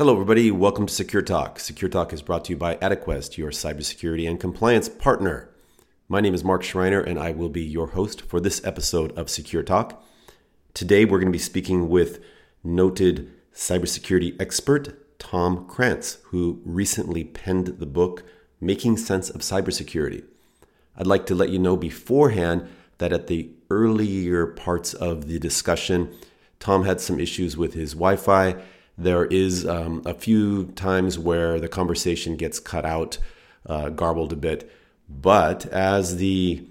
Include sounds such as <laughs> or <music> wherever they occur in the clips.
Hello, everybody. Welcome to Secure Talk. Secure Talk is brought to you by Adaquest, your cybersecurity and compliance partner. My name is Mark Schreiner, and I will be your host for this episode of Secure Talk. Today, we're going to be speaking with noted cybersecurity expert Tom Kranz, who recently penned the book Making Sense of Cybersecurity. I'd like to let you know beforehand that at the earlier parts of the discussion, Tom had some issues with his Wi Fi there is um, a few times where the conversation gets cut out, uh, garbled a bit. But as the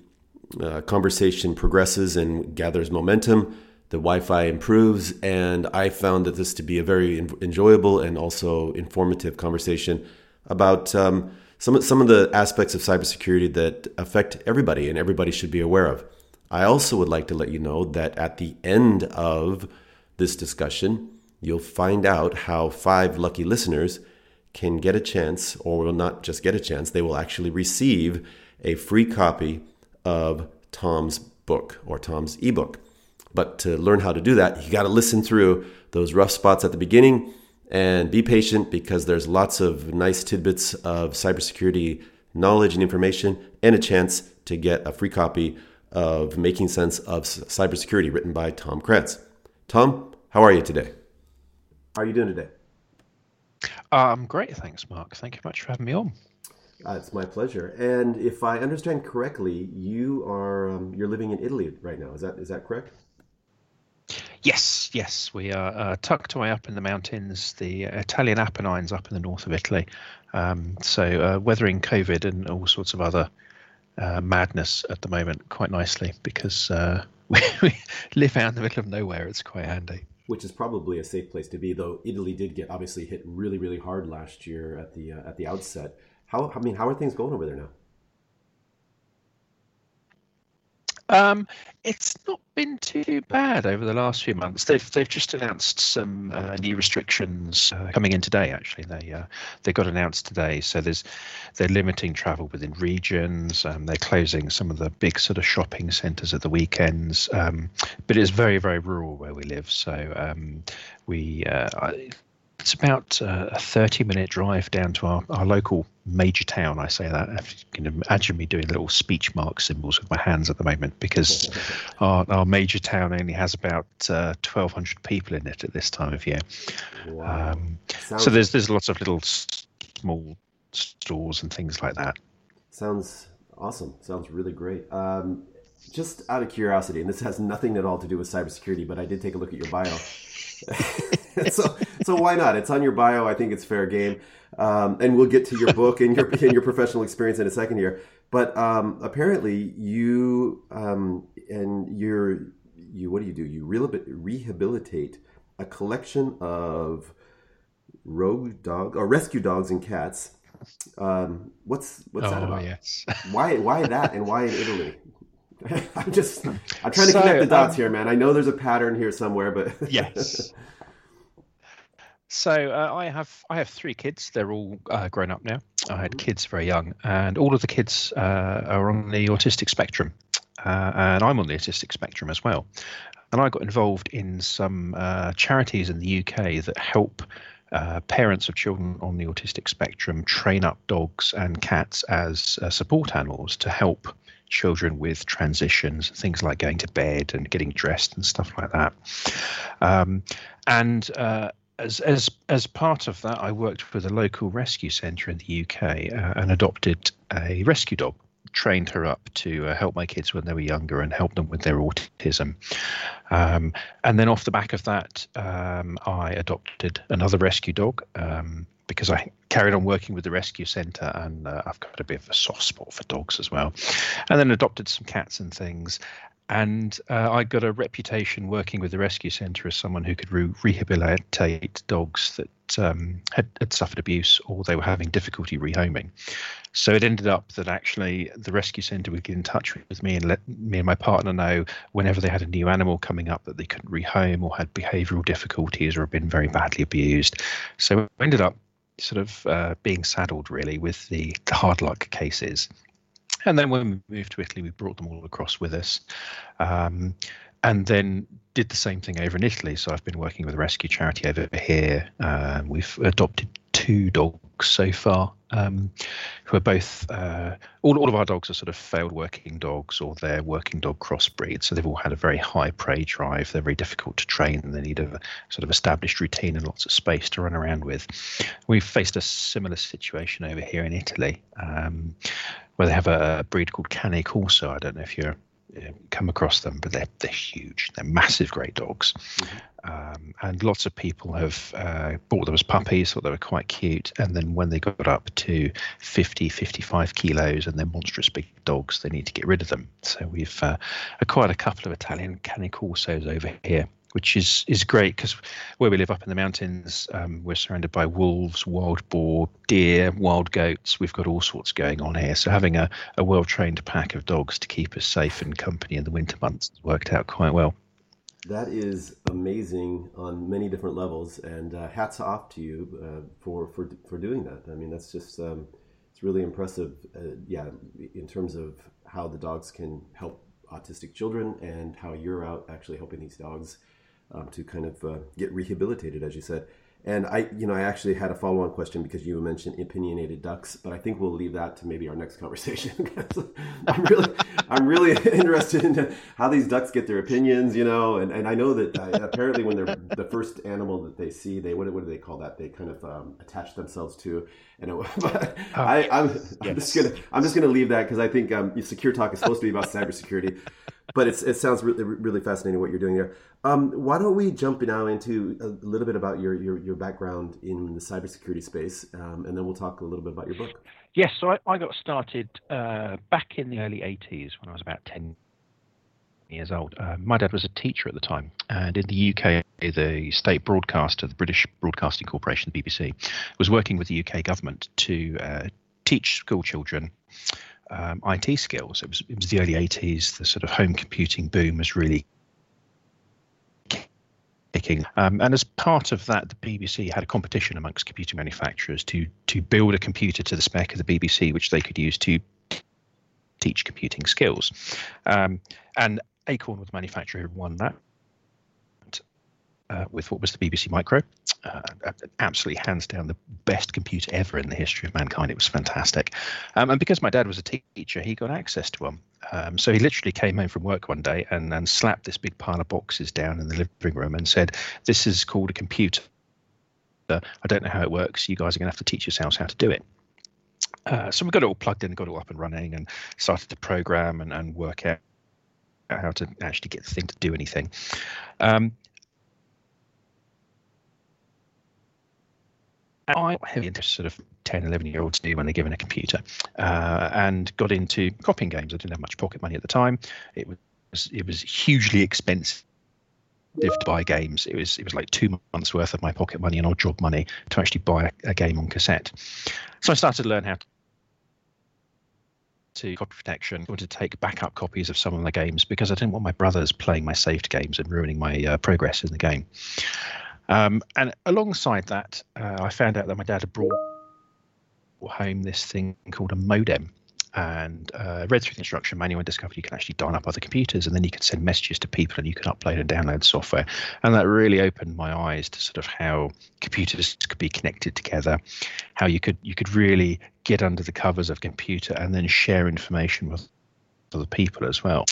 uh, conversation progresses and gathers momentum, the Wi Fi improves. And I found that this to be a very enjoyable and also informative conversation about um, some, some of the aspects of cybersecurity that affect everybody and everybody should be aware of. I also would like to let you know that at the end of this discussion, you'll find out how five lucky listeners can get a chance, or will not just get a chance, they will actually receive a free copy of Tom's book or Tom's ebook. But to learn how to do that, you got to listen through those rough spots at the beginning and be patient because there's lots of nice tidbits of cybersecurity knowledge and information and a chance to get a free copy of Making Sense of Cybersecurity written by Tom Kranz. Tom, how are you today? How are you doing today? I'm um, great, thanks, Mark. Thank you much for having me on. Uh, it's my pleasure. And if I understand correctly, you are um, you're living in Italy right now. Is that is that correct? Yes, yes, we are uh, tucked away up in the mountains, the Italian Apennines up in the north of Italy. Um, so uh, weathering COVID and all sorts of other uh, madness at the moment quite nicely because uh, we, <laughs> we live out in the middle of nowhere. It's quite handy which is probably a safe place to be. Though Italy did get obviously hit really, really hard last year at the uh, at the outset. How I mean, how are things going over there now? Um, it's not been too bad over the last few months. They've they've just announced some uh, new restrictions uh, coming in today. Actually, they uh, they got announced today. So there's they're limiting travel within regions. Um, they're closing some of the big sort of shopping centres at the weekends. Um, but it's very very rural where we live. So um, we uh, it's about uh, a 30 minute drive down to our, our local major town. I say that. If you can imagine me doing little speech mark symbols with my hands at the moment because <laughs> our, our major town only has about uh, 1,200 people in it at this time of year. Wow. Um, so there's there's lots of little small stores and things like that. Sounds awesome. Sounds really great. Um, just out of curiosity, and this has nothing at all to do with cybersecurity, but I did take a look at your bio. <laughs> <laughs> so, so why not? It's on your bio. I think it's fair game. Um, and we'll get to your book and your and your professional experience in a second here. But um, apparently, you um, and you're you what do you do? You rehabilitate a collection of rogue dog or rescue dogs and cats. Um, what's what's oh, that about? Yes. <laughs> why why that and why in Italy? <laughs> I'm just I'm trying to so, connect the dots um, here, man. I know there's a pattern here somewhere, but yes. So uh, I have I have three kids. They're all uh, grown up now. I had mm-hmm. kids very young, and all of the kids uh, are on the autistic spectrum, uh, and I'm on the autistic spectrum as well. And I got involved in some uh, charities in the UK that help uh, parents of children on the autistic spectrum train up dogs and cats as support animals to help children with transitions, things like going to bed and getting dressed and stuff like that. Um, and uh, as as as part of that, I worked with a local rescue centre in the UK uh, and adopted a rescue dog. Trained her up to uh, help my kids when they were younger and help them with their autism. Um, and then off the back of that, um, I adopted another rescue dog. Um, because I carried on working with the rescue centre and uh, I've got a bit of a soft spot for dogs as well. And then adopted some cats and things. And uh, I got a reputation working with the rescue centre as someone who could re- rehabilitate dogs that um, had, had, suffered abuse or they were having difficulty rehoming. So it ended up that actually the rescue centre would get in touch with me and let me and my partner know whenever they had a new animal coming up that they couldn't rehome or had behavioural difficulties or had been very badly abused. So we ended up sort of uh, being saddled really with the, the hard luck cases and then when we moved to Italy, we brought them all across with us. Um, and then did the same thing over in Italy. So I've been working with a rescue charity over here. Uh, we've adopted two dogs so far, um, who are both uh, all, all of our dogs are sort of failed working dogs or they're working dog crossbreeds. So they've all had a very high prey drive. They're very difficult to train and they need a sort of established routine and lots of space to run around with. We've faced a similar situation over here in Italy. Um, where they have a breed called Cane Corso. I don't know if you're come across them, but they're they're huge. They're massive, great dogs, mm-hmm. um, and lots of people have uh, bought them as puppies, thought they were quite cute, and then when they got up to 50, 55 kilos, and they're monstrous big dogs, they need to get rid of them. So we've uh, acquired a couple of Italian Cane Corsos over here which is is great because where we live up in the mountains, um, we're surrounded by wolves, wild boar, deer, wild goats. We've got all sorts going on here. So having a, a well trained pack of dogs to keep us safe and company in the winter months worked out quite well. That is amazing on many different levels, and uh, hats off to you uh, for for for doing that. I mean, that's just um, it's really impressive. Uh, yeah, in terms of how the dogs can help autistic children and how you're out actually helping these dogs um, to kind of uh, get rehabilitated, as you said. And I, you know, I actually had a follow-on question because you mentioned opinionated ducks, but I think we'll leave that to maybe our next conversation. <laughs> I'm really, I'm really <laughs> interested in how these ducks get their opinions, you know. And, and I know that uh, apparently when they're the first animal that they see, they what, what do they call that? They kind of um, attach themselves to. And <laughs> it, but oh, I, I'm, yes. I'm just gonna, I'm just gonna leave that because I think um, Secure Talk is supposed to be about cybersecurity but it's, it sounds really, really fascinating what you're doing there. Um, why don't we jump now into a little bit about your, your, your background in the cybersecurity space, um, and then we'll talk a little bit about your book. Yes, so I, I got started uh, back in the early 80s when I was about 10 years old. Uh, my dad was a teacher at the time, and in the UK, the state broadcaster, the British Broadcasting Corporation, the BBC, was working with the UK government to uh, teach school children um, IT skills. It was it was the early 80s. The sort of home computing boom was really kicking. Um, and as part of that, the BBC had a competition amongst computer manufacturers to to build a computer to the spec of the BBC, which they could use to teach computing skills. Um, and Acorn was the manufacturer who won that uh, with what was the BBC Micro. Uh, absolutely, hands down, the best computer ever in the history of mankind. It was fantastic. Um, and because my dad was a teacher, he got access to one. Um, so he literally came home from work one day and, and slapped this big pile of boxes down in the living room and said, This is called a computer. I don't know how it works. You guys are going to have to teach yourselves how to do it. Uh, so we got it all plugged in, got it all up and running, and started to program and, and work out how to actually get the thing to do anything. Um, I have into sort of 10, 11 year olds do when they're given a computer uh, and got into copying games. I didn't have much pocket money at the time. It was it was hugely expensive to buy games. It was it was like two months worth of my pocket money and odd job money to actually buy a, a game on cassette. So I started to learn how to copy protection or to take backup copies of some of the games because I didn't want my brothers playing my saved games and ruining my uh, progress in the game. Um, and alongside that, uh, I found out that my dad had brought home this thing called a modem and uh, read through the instruction manual and discovered you can actually dial up other computers and then you could send messages to people and you could upload and download software. And that really opened my eyes to sort of how computers could be connected together, how you could you could really get under the covers of computer and then share information with other people as well.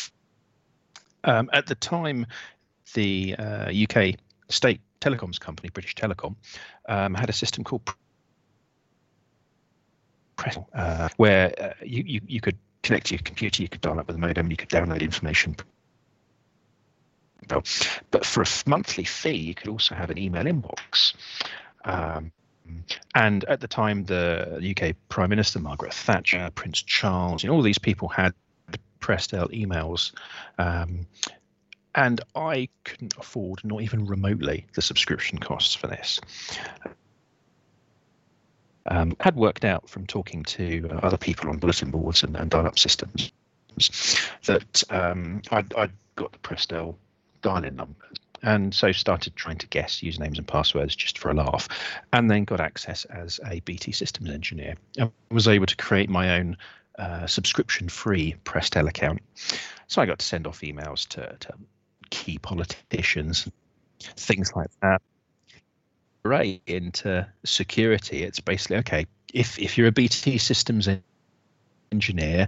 Um, at the time, the uh, UK state telecoms company, British Telecom, um, had a system called Prestel, uh, where uh, you, you, you could connect to your computer, you could dial up with a modem, you could download information. But for a monthly fee, you could also have an email inbox. Um, and at the time, the UK Prime Minister Margaret Thatcher, Prince Charles, you know, all these people had Prestel emails. Um, and I couldn't afford, not even remotely, the subscription costs for this. Um, had worked out from talking to other people on bulletin boards and, and dial-up systems that um, I'd, I'd, got the Prestel dial-in numbers and so started trying to guess usernames and passwords just for a laugh and then got access as a bt systems engineer and was able to create my own uh, subscription free prestel account so i got to send off emails to, to key politicians things like that right into security it's basically okay if if you're a bt systems engineer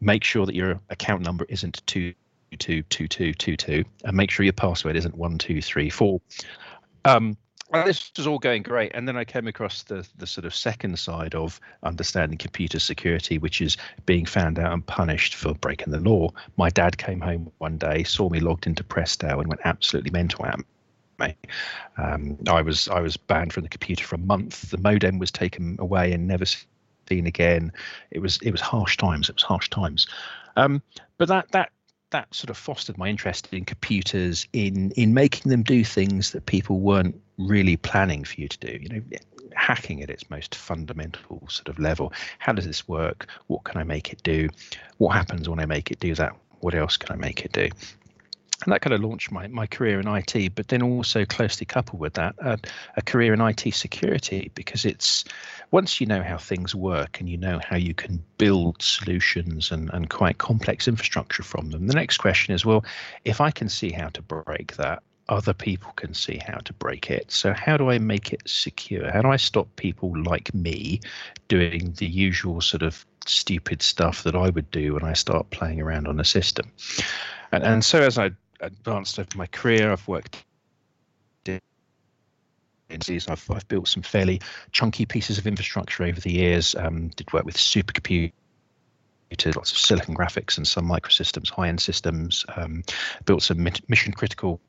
make sure that your account number isn't two two two two two two, and make sure your password isn't one two three four. Um, well, this was all going great, and then I came across the the sort of second side of understanding computer security, which is being found out and punished for breaking the law. My dad came home one day, saw me logged into Prestel, and went absolutely mental at me. Um, I was I was banned from the computer for a month. The modem was taken away and never seen again. It was it was harsh times. It was harsh times. Um, but that that that sort of fostered my interest in computers in in making them do things that people weren't really planning for you to do? You know hacking at its most fundamental sort of level. How does this work? What can i make it do? What happens when i make it do that? What else can i make it do? And that kind of launched my, my career in IT, but then also closely coupled with that, uh, a career in IT security, because it's once you know how things work and you know how you can build solutions and, and quite complex infrastructure from them, the next question is well, if I can see how to break that, other people can see how to break it. So, how do I make it secure? How do I stop people like me doing the usual sort of stupid stuff that I would do when I start playing around on a system? And, and so, as I advanced over my career. I've worked in I've, I've built some fairly chunky pieces of infrastructure over the years. Um, did work with supercomputers, lots of silicon graphics and Sun Microsystems, high-end systems. Um, built some mission critical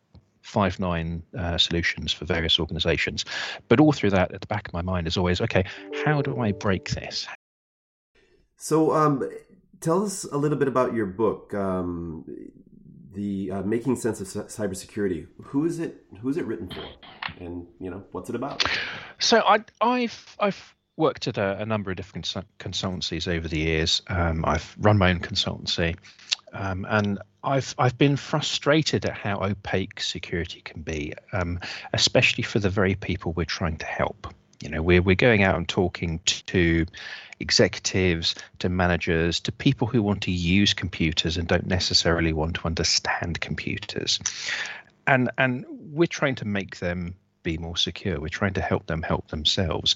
five nine uh, solutions for various organizations. But all through that, at the back of my mind is always, okay, how do I break this? So, um, tell us a little bit about your book. Um, the uh, making sense of cybersecurity. Who is it? Who is it written for? And you know, what's it about? So I, I've I've worked at a, a number of different consultancies over the years. Um, I've run my own consultancy, um, and I've I've been frustrated at how opaque security can be, um, especially for the very people we're trying to help. You know, we're we're going out and talking to executives to managers to people who want to use computers and don't necessarily want to understand computers. And and we're trying to make them be more secure. We're trying to help them help themselves.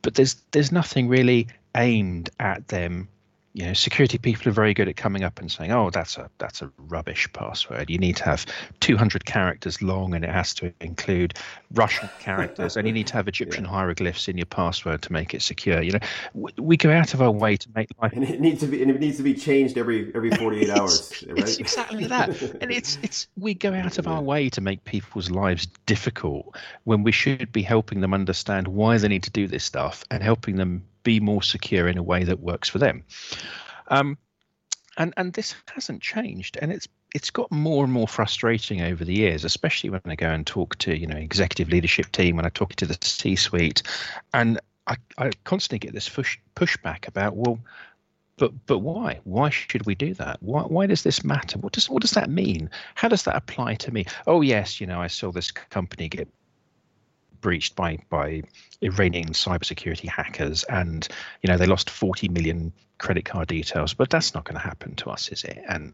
But there's there's nothing really aimed at them you know security people are very good at coming up and saying oh that's a that's a rubbish password you need to have 200 characters long and it has to include russian <laughs> characters and you need to have egyptian yeah. hieroglyphs in your password to make it secure you know we go out of our way to make life and it needs to be and it needs to be changed every every <laughs> 48 hours right? it's exactly that and it's <laughs> it's we go out of our way to make people's lives difficult when we should be helping them understand why they need to do this stuff and helping them be more secure in a way that works for them. Um, and and this hasn't changed, and it's it's got more and more frustrating over the years, especially when I go and talk to you know executive leadership team, when I talk to the C-suite, and I, I constantly get this push pushback about well, but but why? Why should we do that? Why why does this matter? What does what does that mean? How does that apply to me? Oh yes, you know I saw this company get breached by by Iranian cybersecurity hackers, and you know they lost 40 million credit card details. But that's not going to happen to us, is it? And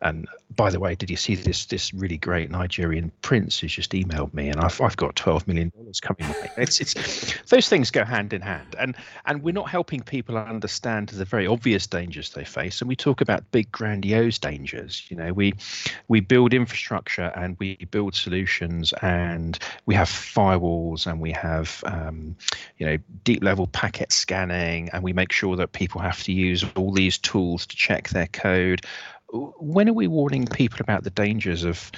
and by the way, did you see this this really great Nigerian prince who's just emailed me, and I've I've got 12 million dollars coming. My It's it's those things go hand in hand, and and we're not helping people understand the very obvious dangers they face, and we talk about big grandiose dangers. You know, we we build infrastructure and we build solutions, and we have firewalls, and we have um, you know deep level packet scanning, and we make sure that people have to use all these tools to check their code. When are we warning people about the dangers of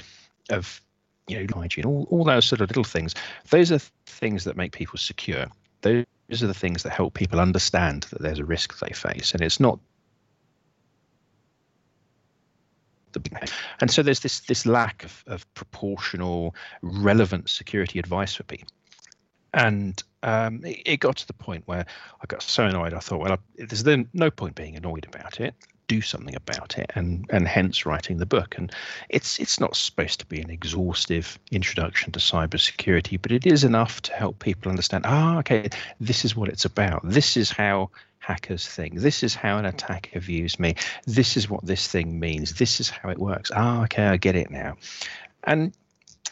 of you know hygiene, all, all those sort of little things? Those are things that make people secure. Those are the things that help people understand that there's a risk they face, and it's not and so there's this this lack of, of proportional relevant security advice for people and um, it, it, got to the point where I got so annoyed. I thought, well, I, there's then no point being annoyed about it. Do something about it, and and hence writing the book. And it's it's not supposed to be an exhaustive introduction to cybersecurity, but it is enough to help people understand. Ah, okay, this is what it's about. This is how hackers think. This is how an attacker views me. This is what this thing means. This is how it works. Ah, okay, I get it now. And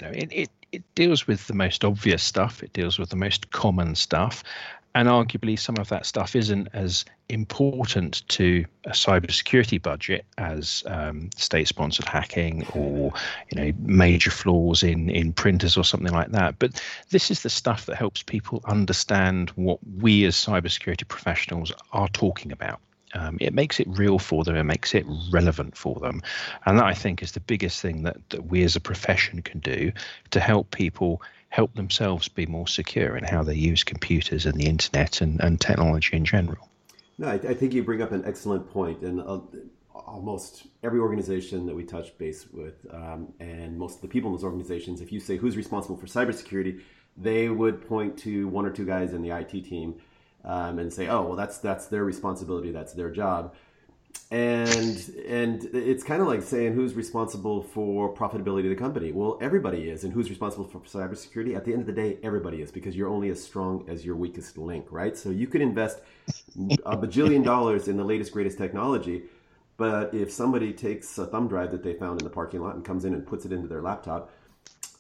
you know, it, it it deals with the most obvious stuff. It deals with the most common stuff, and arguably some of that stuff isn't as important to a cybersecurity budget as um, state-sponsored hacking or you know major flaws in in printers or something like that. But this is the stuff that helps people understand what we as cybersecurity professionals are talking about. Um, it makes it real for them. It makes it relevant for them, and that I think is the biggest thing that, that we as a profession can do to help people help themselves be more secure in how they use computers and the internet and, and technology in general. No, I, I think you bring up an excellent point. and uh, almost every organization that we touch base with, um, and most of the people in those organizations, if you say who's responsible for cybersecurity, they would point to one or two guys in the IT team um, and say, oh, well, that's that's their responsibility, that's their job, and and it's kind of like saying who's responsible for profitability of the company. Well, everybody is, and who's responsible for cybersecurity? At the end of the day, everybody is, because you're only as strong as your weakest link, right? So you could invest a bajillion dollars in the latest greatest technology. But if somebody takes a thumb drive that they found in the parking lot and comes in and puts it into their laptop,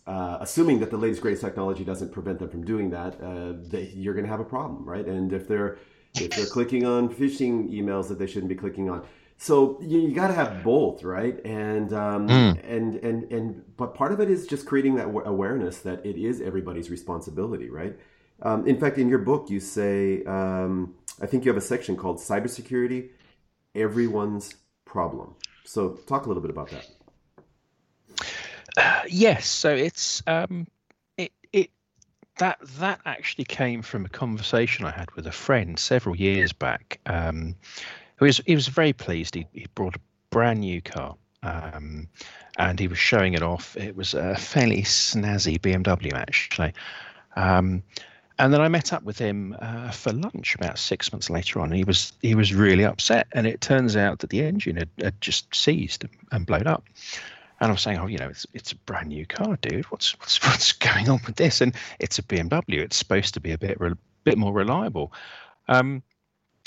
uh, assuming that the latest greatest technology doesn't prevent them from doing that, uh, they, you're going to have a problem, right? And if they're if they're <laughs> clicking on phishing emails that they shouldn't be clicking on, so you, you got to have both, right? And um, mm. and and and but part of it is just creating that awareness that it is everybody's responsibility, right? Um, in fact, in your book, you say um, I think you have a section called cybersecurity, everyone's problem. So talk a little bit about that. Yes, so it's um, it it that that actually came from a conversation I had with a friend several years back. Um, he was he was very pleased. He he brought a brand new car. Um, and he was showing it off. It was a fairly snazzy BMW, actually. Um, and then I met up with him uh, for lunch about six months later on. He was he was really upset, and it turns out that the engine had, had just seized and blown up. And I was saying, oh, you know, it's it's a brand new car, dude. What's what's <laughs> what's going on with this? And it's a BMW. It's supposed to be a bit re- bit more reliable. Um,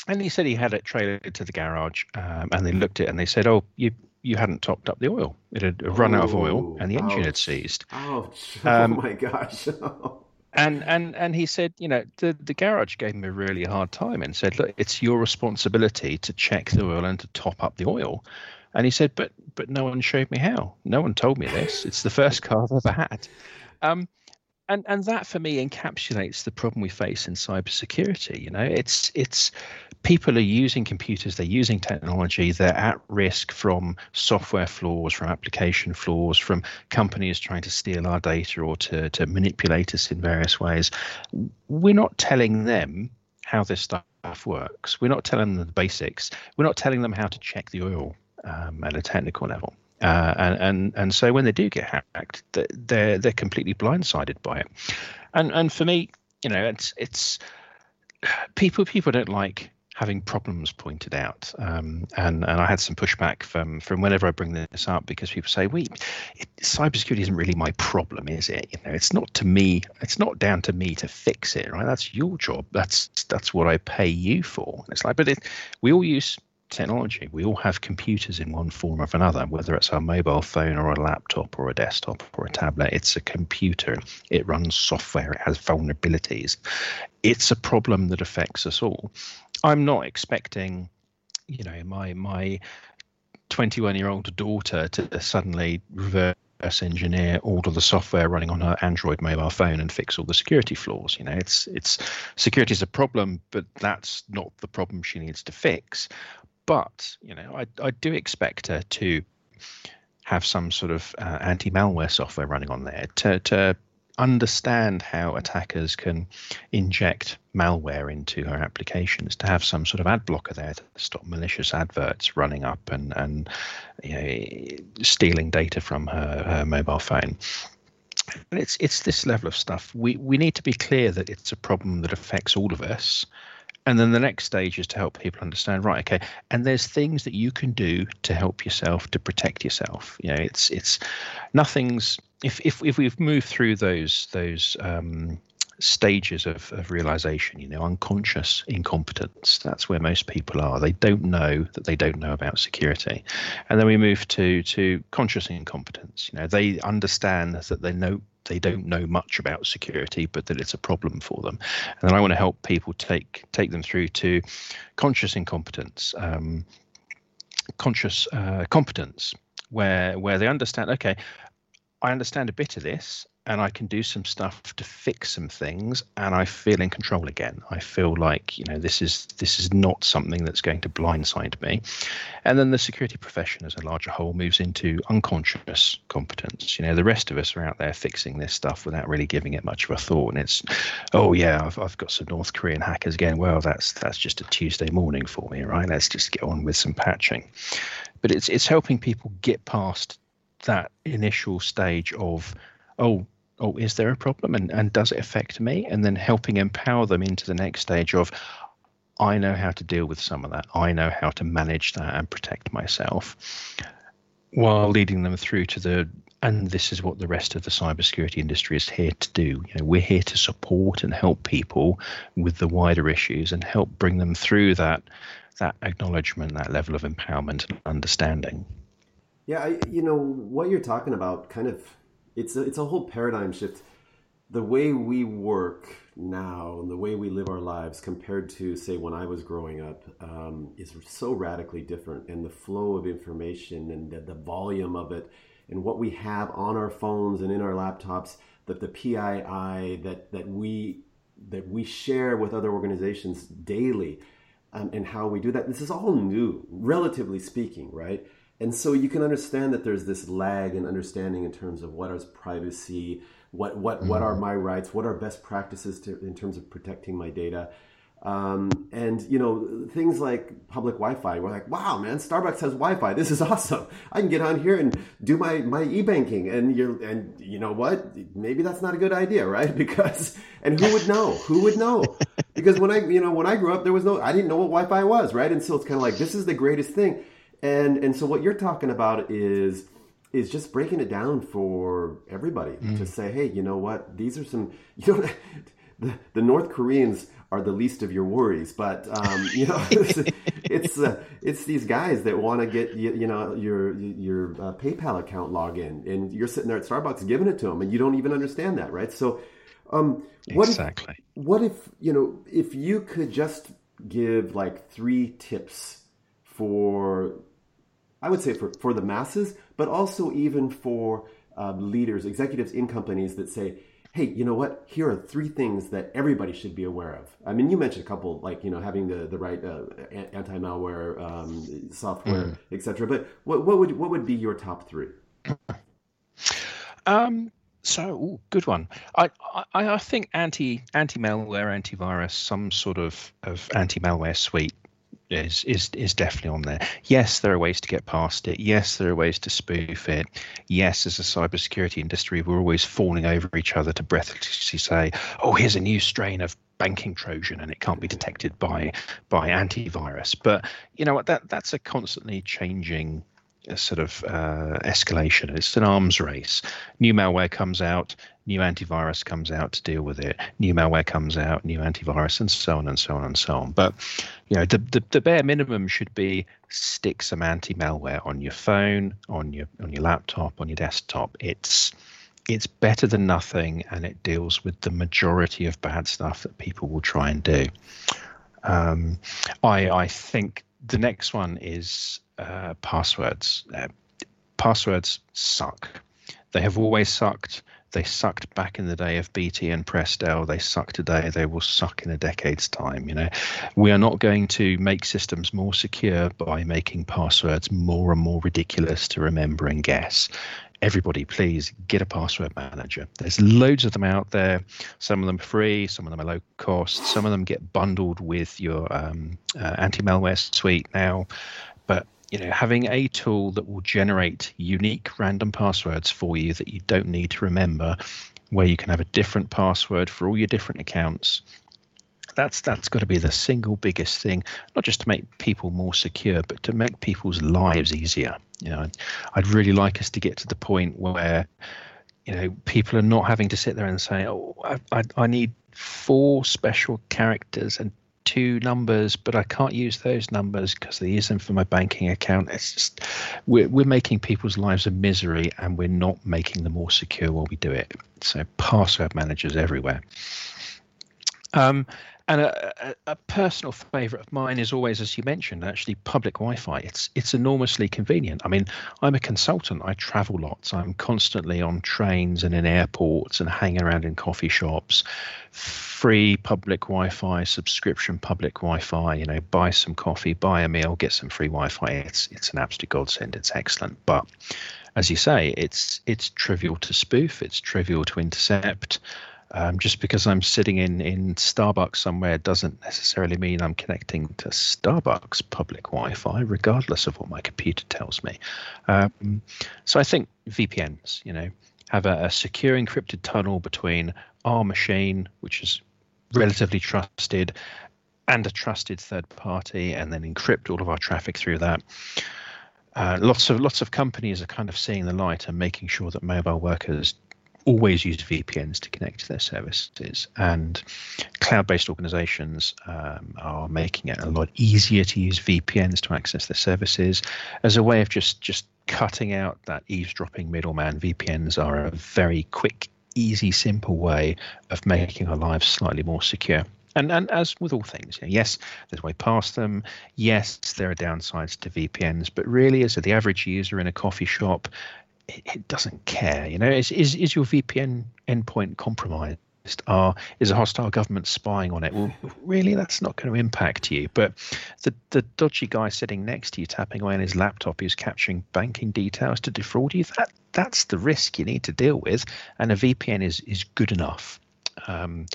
and he said he had it trailered to the garage, um, and they looked at it and they said, oh, you you hadn't topped up the oil. It had run out of oil, and the engine ouch. had seized. Ouch! <laughs> Um, oh my gosh! <laughs> and and and he said, you know, the the garage gave him a really hard time and said, look, it's your responsibility to check the oil and to top up the oil. And he said, but but no one showed me how. No one told me this. It's the first car I've ever had. Um, and and that for me encapsulates the problem we face in cybersecurity. You know, it's it's people are using computers, they're using technology, they're at risk from software flaws, from application flaws, from companies trying to steal our data or to to manipulate us in various ways. We're not telling them how this stuff works. We're not telling them the basics. We're not telling them how to check the oil um, at a technical level. Uh, and, and and so when they do get hacked, they're they're completely blindsided by it. And and for me, you know, it's it's people people don't like having problems pointed out. Um, and and I had some pushback from from whenever I bring this up because people say, "We, cybersecurity isn't really my problem, is it? You know, it's not to me. It's not down to me to fix it, right? That's your job. That's that's what I pay you for." And it's like, but it, we all use technology. We all have computers in one form or another, whether it's our mobile phone or a laptop or a desktop or a tablet. It's a computer. It runs software. It has vulnerabilities. It's a problem that affects us all. I'm not expecting, you know, my my 21 year old daughter to suddenly reverse engineer all of the software running on her Android mobile phone and fix all the security flaws. You know, it's it's security is a problem, but that's not the problem she needs to fix. But you know, I I do expect her to have some sort of uh, anti-malware software running on there to to understand how attackers can inject malware into her applications to have some sort of ad blocker there to stop malicious adverts running up and and you know, stealing data from her, her mobile phone. And it's it's this level of stuff. We we need to be clear that it's a problem that affects all of us and then the next stage is to help people understand right okay and there's things that you can do to help yourself to protect yourself. You know it's it's nothing's if if, if we've moved through those those um, stages of, of realization you know unconscious incompetence that's where most people are. They don't know that they don't know about security. And then we move to to conscious incompetence. You know they understand that they know they don't know much about security, but that it's a problem for them. And then I want to help people take take them through to conscious incompetence, um, conscious uh, competence, where where they understand. Okay, I understand a bit of this, and I can do some stuff to fix some things and I feel in control again. I feel like, you know, this is this is not something that's going to blindside me. And then the security profession as a larger whole moves into unconscious competence. You know, the rest of us are out there fixing this stuff without really giving it much of a thought. And it's, oh yeah, I've, I've got some North Korean hackers again. Well, that's that's just a Tuesday morning for me, right? Let's just get on with some patching. But it's it's helping people get past that initial stage of oh oh, is there a problem and, and does it affect me? And then helping empower them into the next stage of, I know how to deal with some of that. I know how to manage that and protect myself while leading them through to the and this is what the rest of the cybersecurity industry is here to do. You know, we're here to support and help people with the wider issues and help bring them through that that acknowledgement, that level of empowerment and understanding. Yeah, I, you know what you're talking about kind of it's a, it's a whole paradigm shift. The way we work now and the way we live our lives compared to say when I was growing up um, is so radically different, and the flow of information and the, the volume of it, and what we have on our phones and in our laptops, that the PII that that we that we share with other organizations daily, um, and how we do that. This is all new, relatively speaking, right? And so you can understand that there's this lag in understanding in terms of what is privacy, what what mm-hmm. what are mm-hmm. my rights, what are best practices to, in terms of protecting my data. Um, and you know things like public Wi-Fi. We're like, wow, man, Starbucks has Wi-Fi. This is <laughs> awesome. I can get on here and do my my e-banking. And you're and you know what? Maybe that's not a good idea, right? <laughs> Because and who would know? Who would know? <laughs> Because when I you know when I grew up, there was no I didn't know what Wi-Fi was, right? And so it's kind of like this is the greatest thing. And and so what you're talking about is is just breaking it down for everybody mm. to say, hey, you know what? These are some <laughs> you know the, the North Koreans are the least of your worries, but um, <laughs> you know it's it's, uh, it's these guys that want to get you, you, know your your uh, PayPal account login, and you're sitting there at Starbucks giving it to them, and you don't even understand that, right? So, um, what exactly? If, what if you know if you could just give like three tips for I would say for, for the masses, but also even for um, leaders, executives in companies that say, hey, you know what? Here are three things that everybody should be aware of. I mean, you mentioned a couple, like you know, having the the right uh, anti-malware um, software, mm. etc. But what what would what would be your top three? <clears throat> Um, so ooh, good one. I, I I think anti anti malware, antivirus, some sort of of anti malware suite is is is definitely on there. Yes, there are ways to get past it. Yes, there are ways to spoof it. Yes, as a cybersecurity industry, we're always falling over each other to breathlessly say, "Oh, here's a new strain of banking trojan and it can't be detected by by antivirus." But you know what? That that's a constantly changing sort of uh, escalation. It's an arms race. New malware comes out, new antivirus comes out to deal with it. New malware comes out, new antivirus, and so on and so on and so on. But you know, the the, the bare minimum should be stick some anti-malware on your phone, on your on your laptop, on your desktop. It's it's better than nothing, and it deals with the majority of bad stuff that people will try and do. Um, I I think the next one is uh, passwords. Uh, passwords suck. They have always sucked. They sucked back in the day of BT and Prestel. They suck today. They will suck in a decade's time. You know, we are not going to make systems more secure by making passwords more and more ridiculous to remember and guess. everybody, please get a password manager. There's loads of them out there. Some of them free, some of them are low cost, some of them get bundled with your um, uh, anti-malware suite now. But you know, having a tool that will generate unique random passwords for you that you don't need to remember, where you can have a different password for all your different accounts that's that's got to be the single biggest thing, not just to make people more secure, but to make people's lives easier. You know, I'd really like us to get to the point where, you know, people are not having to sit there and say, "Oh, I, I, I need four special characters and two numbers, but I can't use those numbers because they use them for my banking account. It's just we're we're making people's lives a misery, and we're not making them more secure while we do it. So password managers everywhere. Um, and a, a, a personal favourite of mine is always, as you mentioned, actually public Wi-Fi. It's it's enormously convenient. I mean, I'm a consultant. I travel lots. I'm constantly on trains and in airports and hanging around in coffee shops. Free public Wi-Fi, subscription public Wi-Fi. You know, buy some coffee, buy a meal, get some free Wi-Fi. It's it's an absolute godsend. It's excellent, but as you say, it's it's trivial to spoof. It's trivial to intercept. Um, just because I'm sitting in, in Starbucks somewhere doesn't necessarily mean I'm connecting to Starbucks public Wi Fi, regardless of what my computer tells me. Um, so I think VPNs, you know, have a, a secure encrypted tunnel between our machine, which is relatively trusted, and a trusted third party, and then encrypt all of our traffic through that. Uh, lots of lots of companies are kind of seeing the light and making sure that mobile workers always use VPNs to connect to their services. And cloud based organizations um, are making it a lot easier to use VPNs to access their services as a way of just, just cutting out that eavesdropping middleman. VPNs are a very quick, easy, simple way of making our lives slightly more secure. And, and as with all things, you know, yes, there's a way past them. Yes, there are downsides to VPNs, but really, as the average user in a coffee shop, it, it doesn't care. You know, is, is is your VPN endpoint compromised? Are is a hostile government spying on it? Well, really, that's not going to impact you. But the the dodgy guy sitting next to you, tapping away on his laptop, who's capturing banking details to defraud you. That that's the risk you need to deal with, and a VPN is is good enough. Um,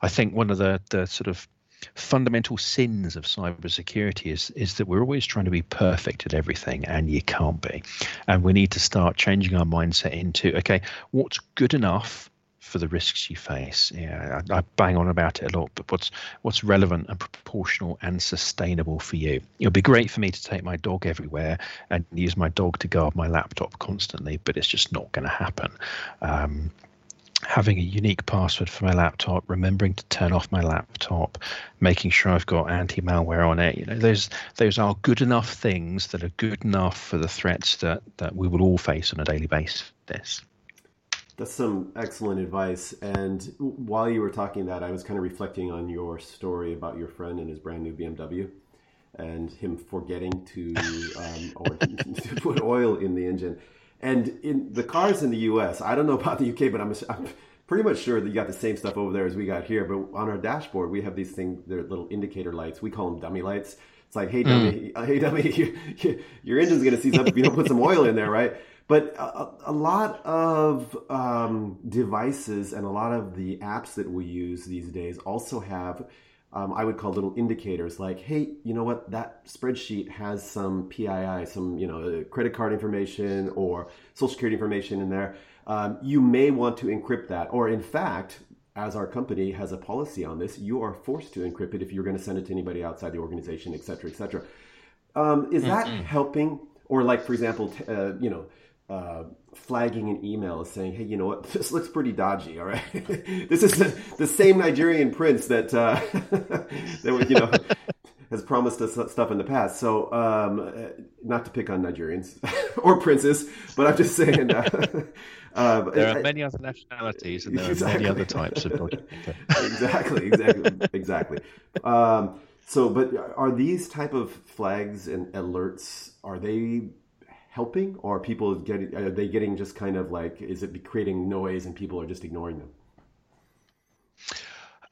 I think one of the the sort of fundamental sins of cybersecurity is is that we're always trying to be perfect at everything and you can't be. And we need to start changing our mindset into okay what's good enough for the risks you face? Yeah I, I, bang on about it a lot but what's what's relevant and proportional and sustainable for you? It'll be great for me to take my dog everywhere and use my dog to guard my laptop constantly but it's just not going to happen. Um, having a unique password for my laptop, remembering to turn off my laptop, making sure I've got anti-malware on it. You know, those those are good enough things that are good enough for the threats that that we will all face on a daily basis. That's some excellent advice. And while you were talking that, I was kind of reflecting on your story about your friend and his brand new BMW and him forgetting to um, or <laughs> to put oil in the engine. And in the cars in the U.S., I don't know about the UK, but I'm, I'm pretty much sure that you got the same stuff over there as we got here. But on our dashboard, we have these things, they're little indicator lights. We call them dummy lights. It's like, hey, dummy, mm. <laughs> hey, dummy, <laughs> you, your engine's going to see something if you don't put some oil in there, right? But a, a lot of um, devices and a lot of the apps that we use these days also have um, I would call little indicators like, hey, you know what, that spreadsheet has some PII, some you know credit card information or social security information in there. Um, you may want to encrypt that, or in fact, as our company has a policy on this, you are forced to encrypt it if you're going to send it to anybody outside the organization, et cetera, et cetera. Um, is that mm-hmm. helping? Or like, for example, t- uh, you know, uh, flagging an email saying, "Hey, you know what? <laughs> This looks pretty dodgy. All right, <laughs> this is the, the, same Nigerian prince that uh, <laughs> that you know has promised us stuff in the past." So, um, uh, not to pick on Nigerians or princes, but I'm just saying. Uh, uh, there are many other nationalities, and there exactly. are many other types of exactly, exactly, exactly. Um, so, but are these type of flags and alerts? Are they helping, or are people getting are they getting just kind of like is it creating noise and people are just ignoring them?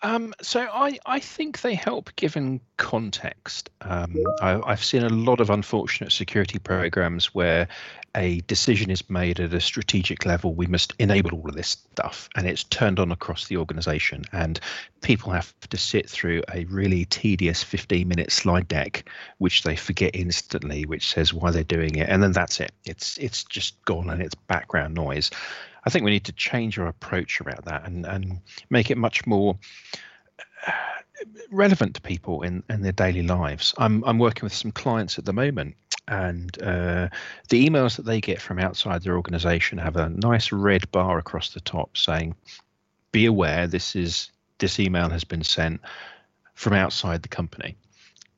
Um, so I, I think they help given context. Um, I, I've seen a lot of unfortunate security programs where a decision is made at a strategic level. We must enable all of this stuff, and it's turned on across the organization. And people have to sit through a really tedious 15 minute slide deck, which they forget instantly, which says why they're doing it, and then that's it. It's it's just gone and it's background noise. I think we need to change our approach around that and, and make it much more uh, relevant to people in, in their daily lives. I'm, I'm working with some clients at the moment, and uh, the emails that they get from outside their organization have a nice red bar across the top saying, Be aware this is this email has been sent from outside the company.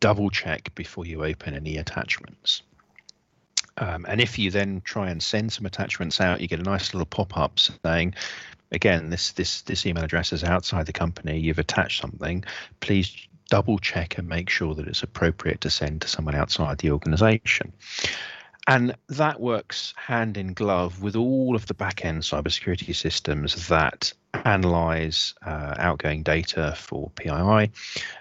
Double check before you open any attachments. Um, and if you then try and send some attachments out, you get a nice little pop-up saying, again, this this this email address is outside the company. You've attached something. Please double check and make sure that it's appropriate to send to someone outside the organization. And that works hand in glove with all of the back end cybersecurity systems that analyze uh, outgoing data for PII,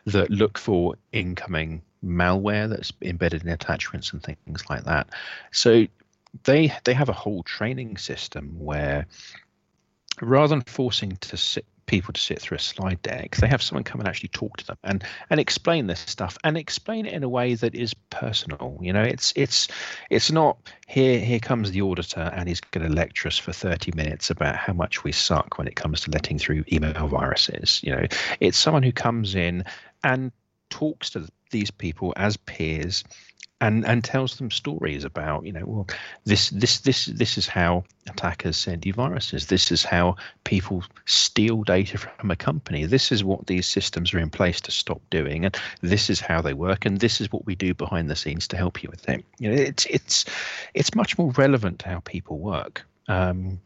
that look for incoming malware that's embedded in attachments and things like that. So they they have a whole training system where rather than forcing to sit people to sit through a slide deck they have someone come and actually talk to them and and explain this stuff and explain it in a way that is personal you know it's it's it's not here here comes the auditor and he's going to lecture us for 30 minutes about how much we suck when it comes to letting through email viruses you know it's someone who comes in and talks to these people as peers and and tells them stories about you know well this this this this is how attackers send you viruses. This is how people steal data from a company. This is what these systems are in place to stop doing. And this is how they work. And this is what we do behind the scenes to help you with it you know it's it's it's much more relevant to how people work. Um,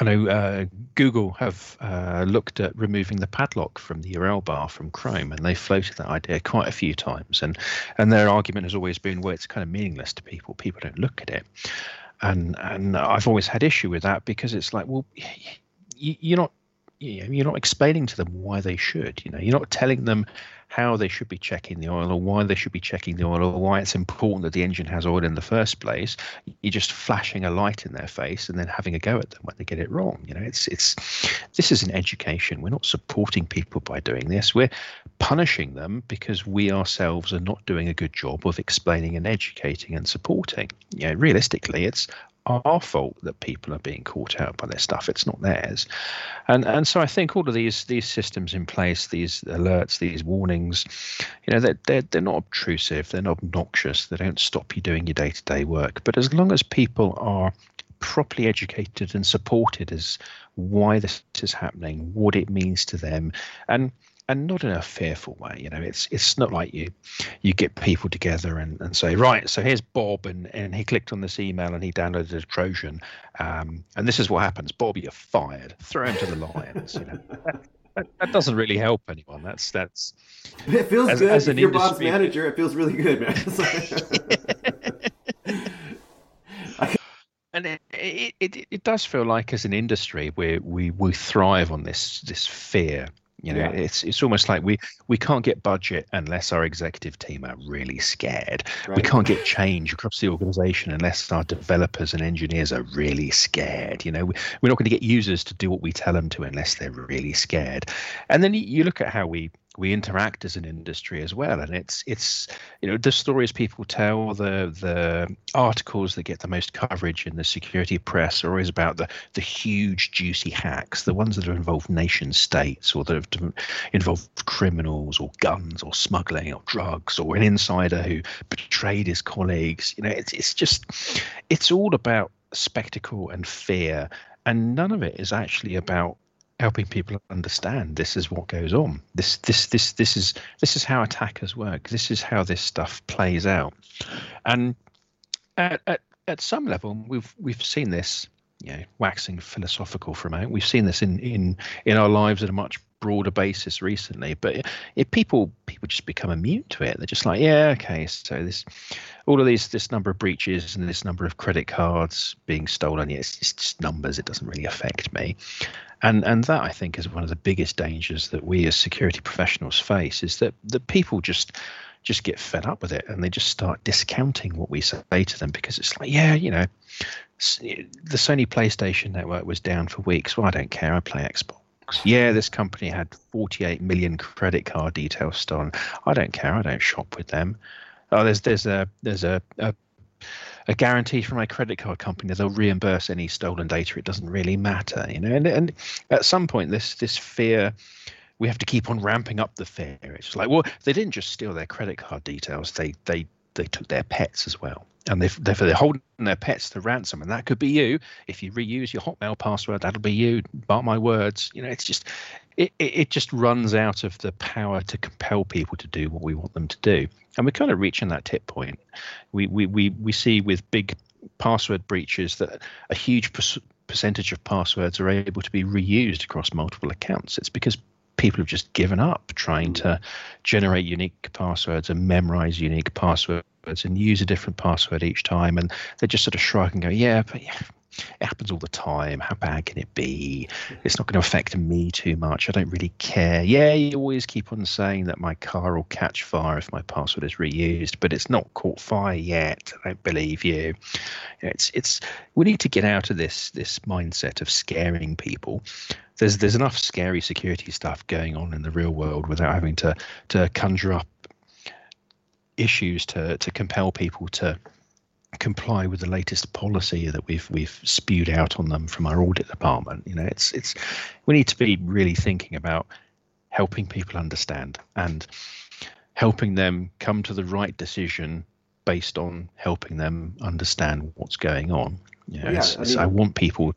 I know uh, Google have uh, looked at removing the padlock from the URL bar from Chrome, and they floated that idea quite a few times. And and their argument has always been, well, it's kind of meaningless to people. People don't look at it, and and I've always had issue with that because it's like, well, you're not you're not explaining to them why they should. You know, you're not telling them how they should be checking the oil or why they should be checking the oil or why it's important that the engine has oil in the first place. You're just flashing a light in their face and then having a go at them when they get it wrong. You know, it's it's this is an education. We're not supporting people by doing this. We're punishing them because we ourselves are not doing a good job of explaining and educating and supporting. You know, realistically, it's our fault that people are being caught out by this stuff. It's not theirs, and and so I think all of these these systems in place, these alerts, these warnings, you know, they're they're, they're not obtrusive, they're not obnoxious, they don't stop you doing your day to day work. But as long as people are properly educated and supported as why this is happening, what it means to them, and and not in a fearful way. You know, it's it's not like you you get people together and, and say, right, so here's Bob, and, and he clicked on this email and he downloaded a Trojan, um, and this is what happens. Bob, you're fired. Throw him to the lions. You know. That, that, doesn't really help anyone. That's that's. It feels as, good. As an if you're Bob's manager, it feels really good, man. <laughs> and it, it, it, it does feel like as an industry we we we thrive on this this fear you know, yeah. it's it's almost like we we can't get budget unless our executive team are really scared. Right. We can't get change across the organization unless our developers and engineers are really scared. You know, we, we're not going to get users to do what we tell them to unless they're really scared. And then you look at how we we interact as an industry as well. And it's it's you know the stories people tell the the articles that get the most coverage in the security press are always about the the huge juicy hacks the ones that have involved nation states or that have involved criminals or guns or smuggling or drugs or an insider who betrayed his colleagues. You know it's it's just it's all about spectacle and fear. And none of it is actually about helping people understand this is what goes on. This this this this is this is how attackers work. This is how this stuff plays out. And at, at, at some level, we've we've seen this you know, waxing philosophical for a moment. We've seen this in in in our lives at a much broader basis recently. But if people people just become immune to it, they're just like, yeah, okay, so this all of these this number of breaches and this number of credit cards being stolen, yeah, it's just numbers. It doesn't really affect me. And and that I think is one of the biggest dangers that we as security professionals face is that the people just just get fed up with it and they just start discounting what we say to them because it's like, yeah, you know, the Sony PlayStation network was down for weeks. Well, I don't care. I play Xbox. Yeah, this company had 48 million credit card details stolen. I don't care. I don't shop with them. Oh, there's there's a there's a, a a guarantee from my credit card company they'll reimburse any stolen data. It doesn't really matter, you know. And and at some point, this this fear, we have to keep on ramping up the fear. It's like, well, they didn't just steal their credit card details; they they they took their pets as well and they've, they're, they're holding their pets to ransom and that could be you. If you reuse your hotmail password that'll be you. Mark my words. You know it's just it, it just runs out of the power to compel people to do what we want them to do. And we're kind of reaching that tip point. We we we, we see with big password breaches that a huge percentage of passwords are able to be reused across multiple accounts. It's because people have just given up trying mm. to generate unique passwords and memorize unique passwords and use a different password each time. And they just sort of shrug and go, yeah, but yeah, it happens all the time. How bad can it be? It's not going to affect me too much. I don't really care. Yeah, you always keep on saying that my car will catch fire if my password is reused, but it's not caught fire yet. I don't believe you. It's it's we need to get out of this this mindset of scaring people. There's there's enough scary security stuff going on in the real world without having to to conjure up issues to to compel people to comply with the latest policy that we've we've spewed out on them from our audit department. You know, it's it's we need to be really thinking about helping people understand and helping them come to the right decision based on helping them understand what's going on. You know, yeah, I, mean, I want people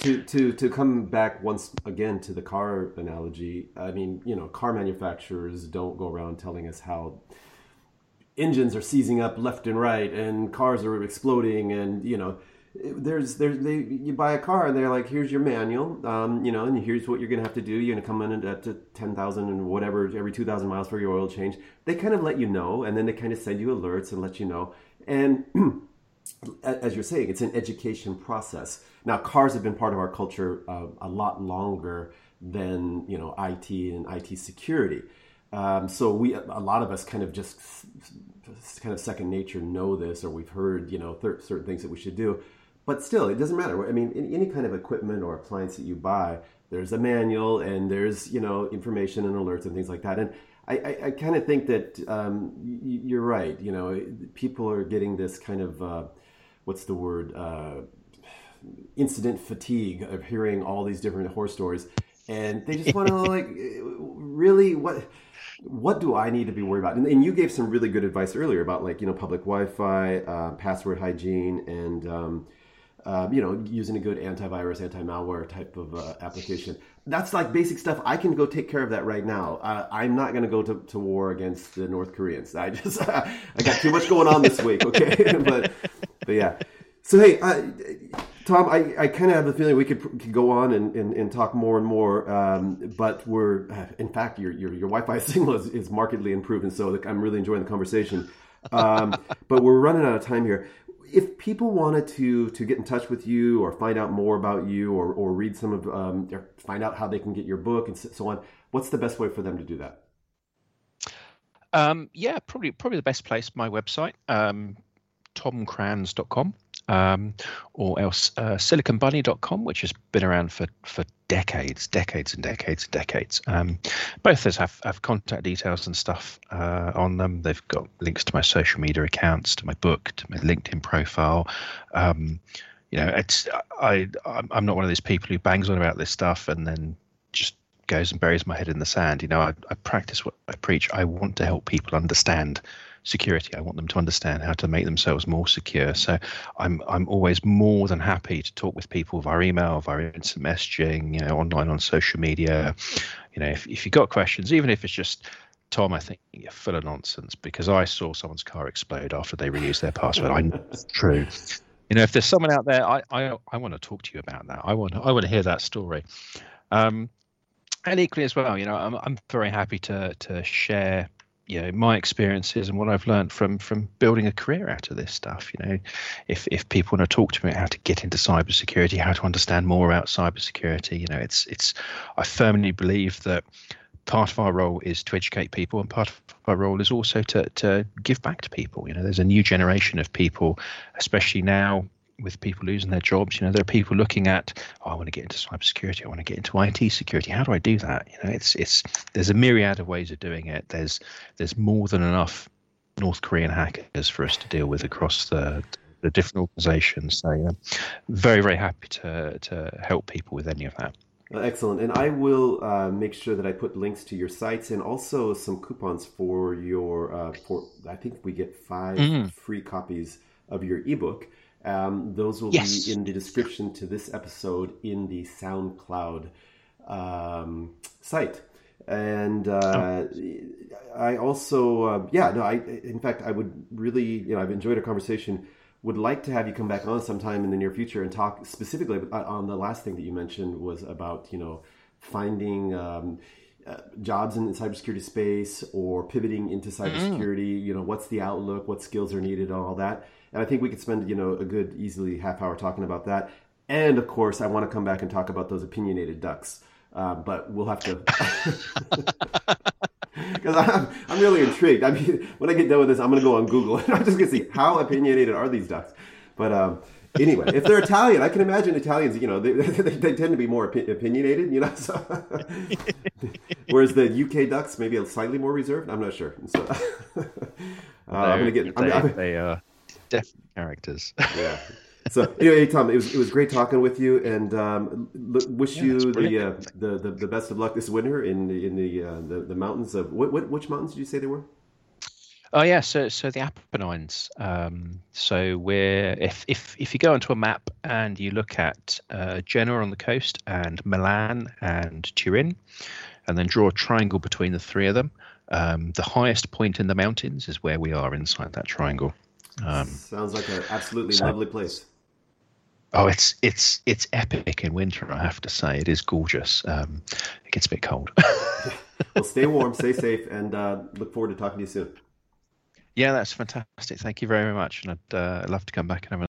to to to come back once again to the car analogy. I mean, you know, car manufacturers don't go around telling us how engines are seizing up left and right and cars are exploding and you know there's there's they you buy a car and they're like here's your manual um, you know and here's what you're gonna have to do. You're gonna come in at 10,000 and whatever every 2,000 miles for your oil change. They kind of let you know and then they kind of send you alerts and let you know. And <clears throat> as you're saying it's an education process. Now cars have been part of our culture uh, a lot longer than you know IT and IT security. Um, so we, a lot of us, kind of just kind of second nature know this, or we've heard, you know, th- certain things that we should do. But still, it doesn't matter. I mean, any kind of equipment or appliance that you buy, there's a manual and there's you know information and alerts and things like that. And I, I, I kind of think that um, you're right. You know, people are getting this kind of uh, what's the word? Uh, incident fatigue of hearing all these different horror stories, and they just want to like <laughs> really what what do I need to be worried about? And, and, you gave some really good advice earlier about like you know public Wi-Fi, uh, password hygiene, and um, uh, you know using a good antivirus, anti-malware type of uh, application. That's like basic stuff. I can go take care of that right now. Uh, I'm not going to go to war against the North Koreans. I just <laughs> I got too much going on this week. Okay, <laughs> but but yeah. So hey, uh, Tom, I, I kind of have the feeling we could, could go on and, and, and, talk more and more, um, but we're in fact your your, your Wi-Fi <laughs> signal is, is markedly improved, and so I'm really enjoying the conversation. Um, <laughs> but we're running out of time here. If people wanted to to get in touch with you or find out more about you or, or read some of um, or find out how they can get your book and so on, what's the best way for them to do that? Um, yeah, probably probably the best place. My website, um, tomkranz.com um, or else uh, siliconbunny.com, which has been around for, for decades, decades and decades and decades. Um, both those have, have contact details and stuff uh, on them. They've got links to my social media accounts, to my book, to my LinkedIn profile. Um, you know, it's I I'm not one of these people who bangs on about this stuff and then just goes and buries my head in the sand. You know, I, I practice what I preach. I want to help people understand security. I want them to understand how to make themselves more secure. So I'm I'm always more than happy to talk with people via email, via instant messaging, you know, online on social media. You know, if if you've got questions, even if it's just Tom, I think you're full of nonsense because I saw someone's car explode after they reused their password. I know it's true. you know, if there's someone out there, I, I, I want to talk to you about that. I want, I want to hear that story. Um, and equally as well, you know, I'm, I'm very happy to to share you know my experiences and what I've learned from from building a career out of this stuff. You know, if if people want to talk to me about how to get into cybersecurity, how to understand more about cybersecurity, you know, it's it's I firmly believe that part of our role is to educate people, and part of our role is also to to give back to people. You know, there's a new generation of people, especially now with people losing their jobs. You know, there are people looking at, oh, I want to get into cybersecurity. I want to get into IT security. How do I do that? You know, it's it's there's a myriad of ways of doing it. There's there's more than enough North Korean hackers for us to deal with across the the different organizations. So, yeah, very very happy to to help people with any of that. Excellent. And I will uh, make sure that I put links to your sites and also some coupons for your, uh, for I think we get 5 mm. free copies of your ebook. Um, those will yes. be in the description to this episode in the SoundCloud um, site. And uh, oh. I also, uh, yeah, no, I, in fact, I would really, you know, I've enjoyed our conversation. Would like to have you come back on sometime in the near future and talk specifically uh, on the last thing that you mentioned was about, you know, finding um, uh, jobs in the cybersecurity space or pivoting into mm-hmm. cybersecurity. Mm-hmm. You know, what's the outlook, what skills are needed, and all that and I think we could spend, you know, a good, easily half hour talking about that. And of course, I want to come back and talk about those opinionated ducks. Uh, but we'll have to, <laughs> because I'm, I'm really intrigued. I mean, when I get done with this, I'm going to go on Google and <laughs> I'm just going to see how opinionated are these ducks. But um, anyway, if they're Italian, I can imagine Italians. You know, they, <laughs> they, they tend to be more opi- opinionated. You know, so whereas the UK ducks maybe slightly more reserved. I'm not sure. So uh, I'm going to get. They, I'm, they, uh, definite characters. yeah. <laughs> So anyway, Tom, it was it was great talking with you, and um, wish yeah, you the, uh, the, the the best of luck this winter in the in the uh, the, the, mountains of what, what which mountains did you say they were? Oh yeah, so so the Apennines. Um, so we're if if if you go onto a map and you look at uh, Genoa on the coast and Milan and Turin, and then draw a triangle between the three of them, um, the highest point in the mountains is where we are inside that triangle. Um, Sounds like an absolutely so, lovely place. Oh, it's it's it's epic in winter. I have to say, it is gorgeous. Um, it gets a bit cold. <laughs> well, stay warm, stay safe, and uh, look forward to talking to you soon. Yeah, that's fantastic. Thank you very much, and I'd uh, love to come back and have a